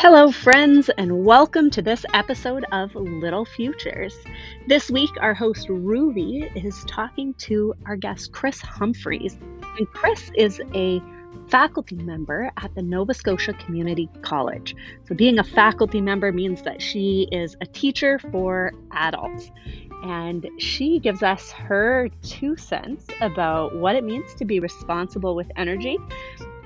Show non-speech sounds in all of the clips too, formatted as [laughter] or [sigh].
Hello, friends, and welcome to this episode of Little Futures. This week, our host Ruby is talking to our guest Chris Humphreys. And Chris is a faculty member at the Nova Scotia Community College. So, being a faculty member means that she is a teacher for adults. And she gives us her two cents about what it means to be responsible with energy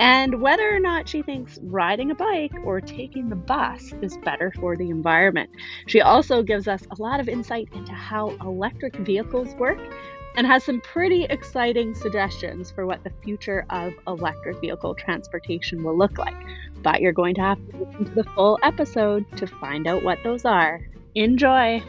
and whether or not she thinks riding a bike or taking the bus is better for the environment. She also gives us a lot of insight into how electric vehicles work and has some pretty exciting suggestions for what the future of electric vehicle transportation will look like. But you're going to have to listen to the full episode to find out what those are. Enjoy!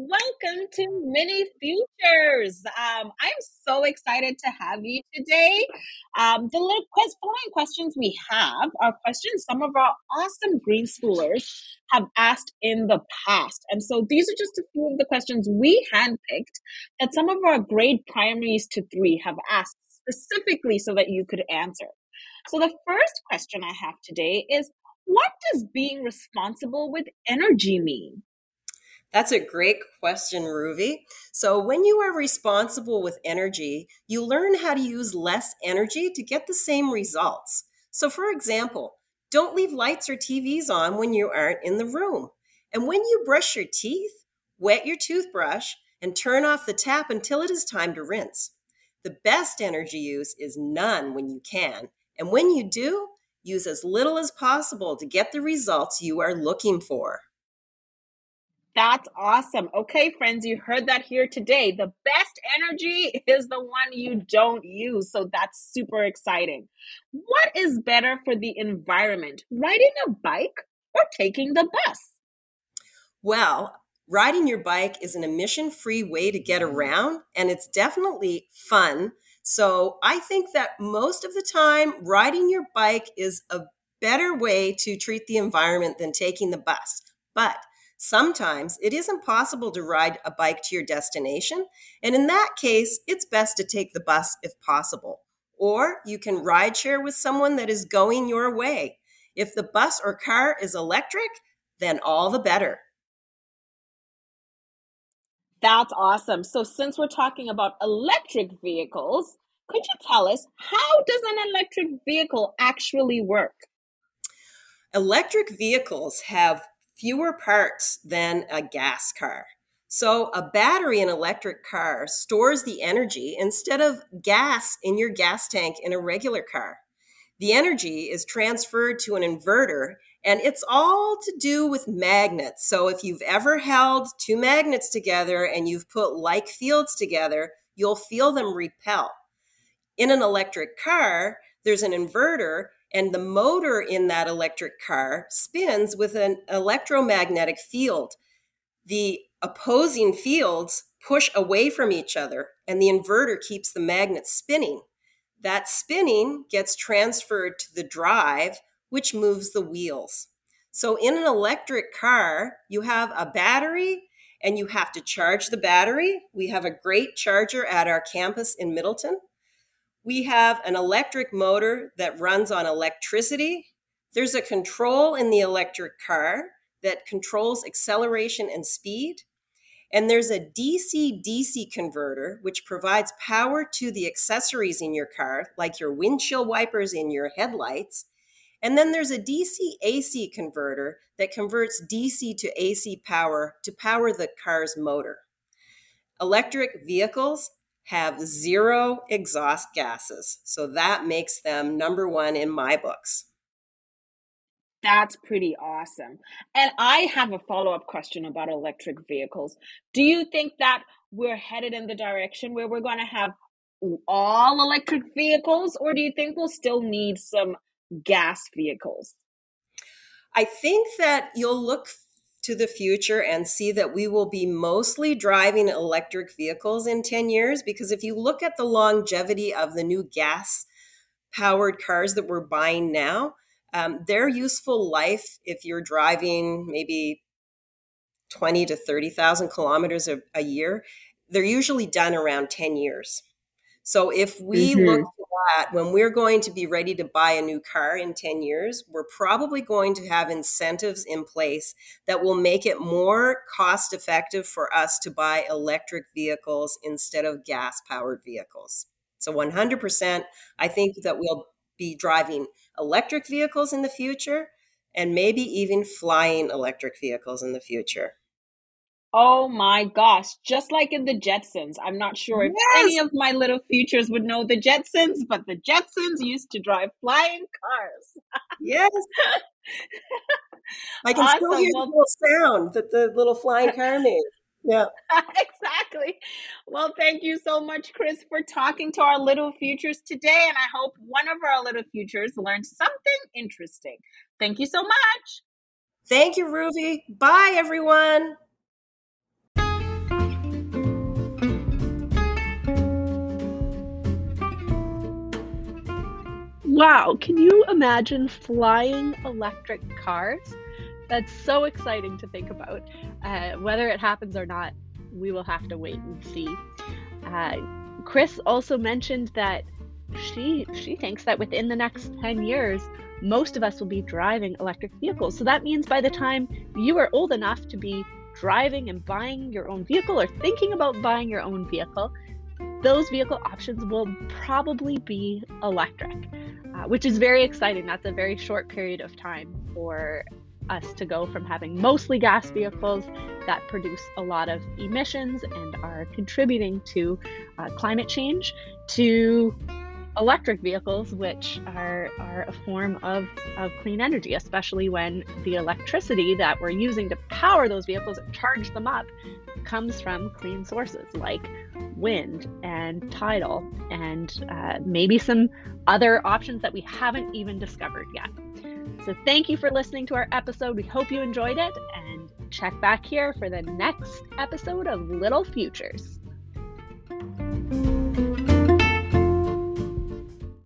Welcome to Mini Futures. Um, I'm so excited to have you today. Um, the little quest- following questions we have are questions some of our awesome green schoolers have asked in the past. And so these are just a few of the questions we handpicked that some of our grade primaries to three have asked specifically so that you could answer. So the first question I have today is what does being responsible with energy mean? That's a great question, Ruby. So, when you are responsible with energy, you learn how to use less energy to get the same results. So, for example, don't leave lights or TVs on when you aren't in the room. And when you brush your teeth, wet your toothbrush and turn off the tap until it is time to rinse. The best energy use is none when you can. And when you do, use as little as possible to get the results you are looking for. That's awesome. Okay, friends, you heard that here today. The best energy is the one you don't use. So that's super exciting. What is better for the environment, riding a bike or taking the bus? Well, riding your bike is an emission free way to get around, and it's definitely fun. So I think that most of the time, riding your bike is a better way to treat the environment than taking the bus. But Sometimes it isn't possible to ride a bike to your destination, and in that case, it's best to take the bus if possible. Or you can ride share with someone that is going your way. If the bus or car is electric, then all the better. That's awesome. So, since we're talking about electric vehicles, could you tell us how does an electric vehicle actually work? Electric vehicles have fewer parts than a gas car. So, a battery in electric car stores the energy instead of gas in your gas tank in a regular car. The energy is transferred to an inverter, and it's all to do with magnets. So, if you've ever held two magnets together and you've put like fields together, you'll feel them repel. In an electric car, there's an inverter and the motor in that electric car spins with an electromagnetic field. The opposing fields push away from each other, and the inverter keeps the magnet spinning. That spinning gets transferred to the drive, which moves the wheels. So, in an electric car, you have a battery and you have to charge the battery. We have a great charger at our campus in Middleton. We have an electric motor that runs on electricity. There's a control in the electric car that controls acceleration and speed. And there's a DC DC converter, which provides power to the accessories in your car, like your windshield wipers and your headlights. And then there's a DC AC converter that converts DC to AC power to power the car's motor. Electric vehicles have zero exhaust gases. So that makes them number one in my books. That's pretty awesome. And I have a follow up question about electric vehicles. Do you think that we're headed in the direction where we're going to have all electric vehicles, or do you think we'll still need some gas vehicles? I think that you'll look to the future and see that we will be mostly driving electric vehicles in 10 years because if you look at the longevity of the new gas powered cars that we're buying now um, their useful life if you're driving maybe 20 to 30,000 kilometers a, a year they're usually done around 10 years So if we mm-hmm. look to that, when we're going to be ready to buy a new car in 10 years, we're probably going to have incentives in place that will make it more cost effective for us to buy electric vehicles instead of gas powered vehicles. So 100%, I think that we'll be driving electric vehicles in the future and maybe even flying electric vehicles in the future. Oh my gosh, just like in the Jetsons. I'm not sure if yes. any of my little futures would know the Jetsons, but the Jetsons used to drive flying cars. yes. I [laughs] can awesome. still hear well, the little sound that the little flying car [laughs] made. Yeah. [laughs] exactly. Well, thank you so much, Chris, for talking to our little futures today. And I hope one of our little futures learned something interesting. Thank you so much. Thank you, Ruby. Bye, everyone. Wow, can you imagine flying electric cars? That's so exciting to think about. Uh, whether it happens or not, we will have to wait and see. Uh, Chris also mentioned that she she thinks that within the next 10 years most of us will be driving electric vehicles so that means by the time you are old enough to be driving and buying your own vehicle or thinking about buying your own vehicle those vehicle options will probably be electric, uh, which is very exciting. That's a very short period of time for us to go from having mostly gas vehicles that produce a lot of emissions and are contributing to uh, climate change to electric vehicles, which are, are a form of, of clean energy, especially when the electricity that we're using to power those vehicles and charge them up comes from clean sources like wind and tidal and uh, maybe some other options that we haven't even discovered yet. So, thank you for listening to our episode. We hope you enjoyed it and check back here for the next episode of Little Futures.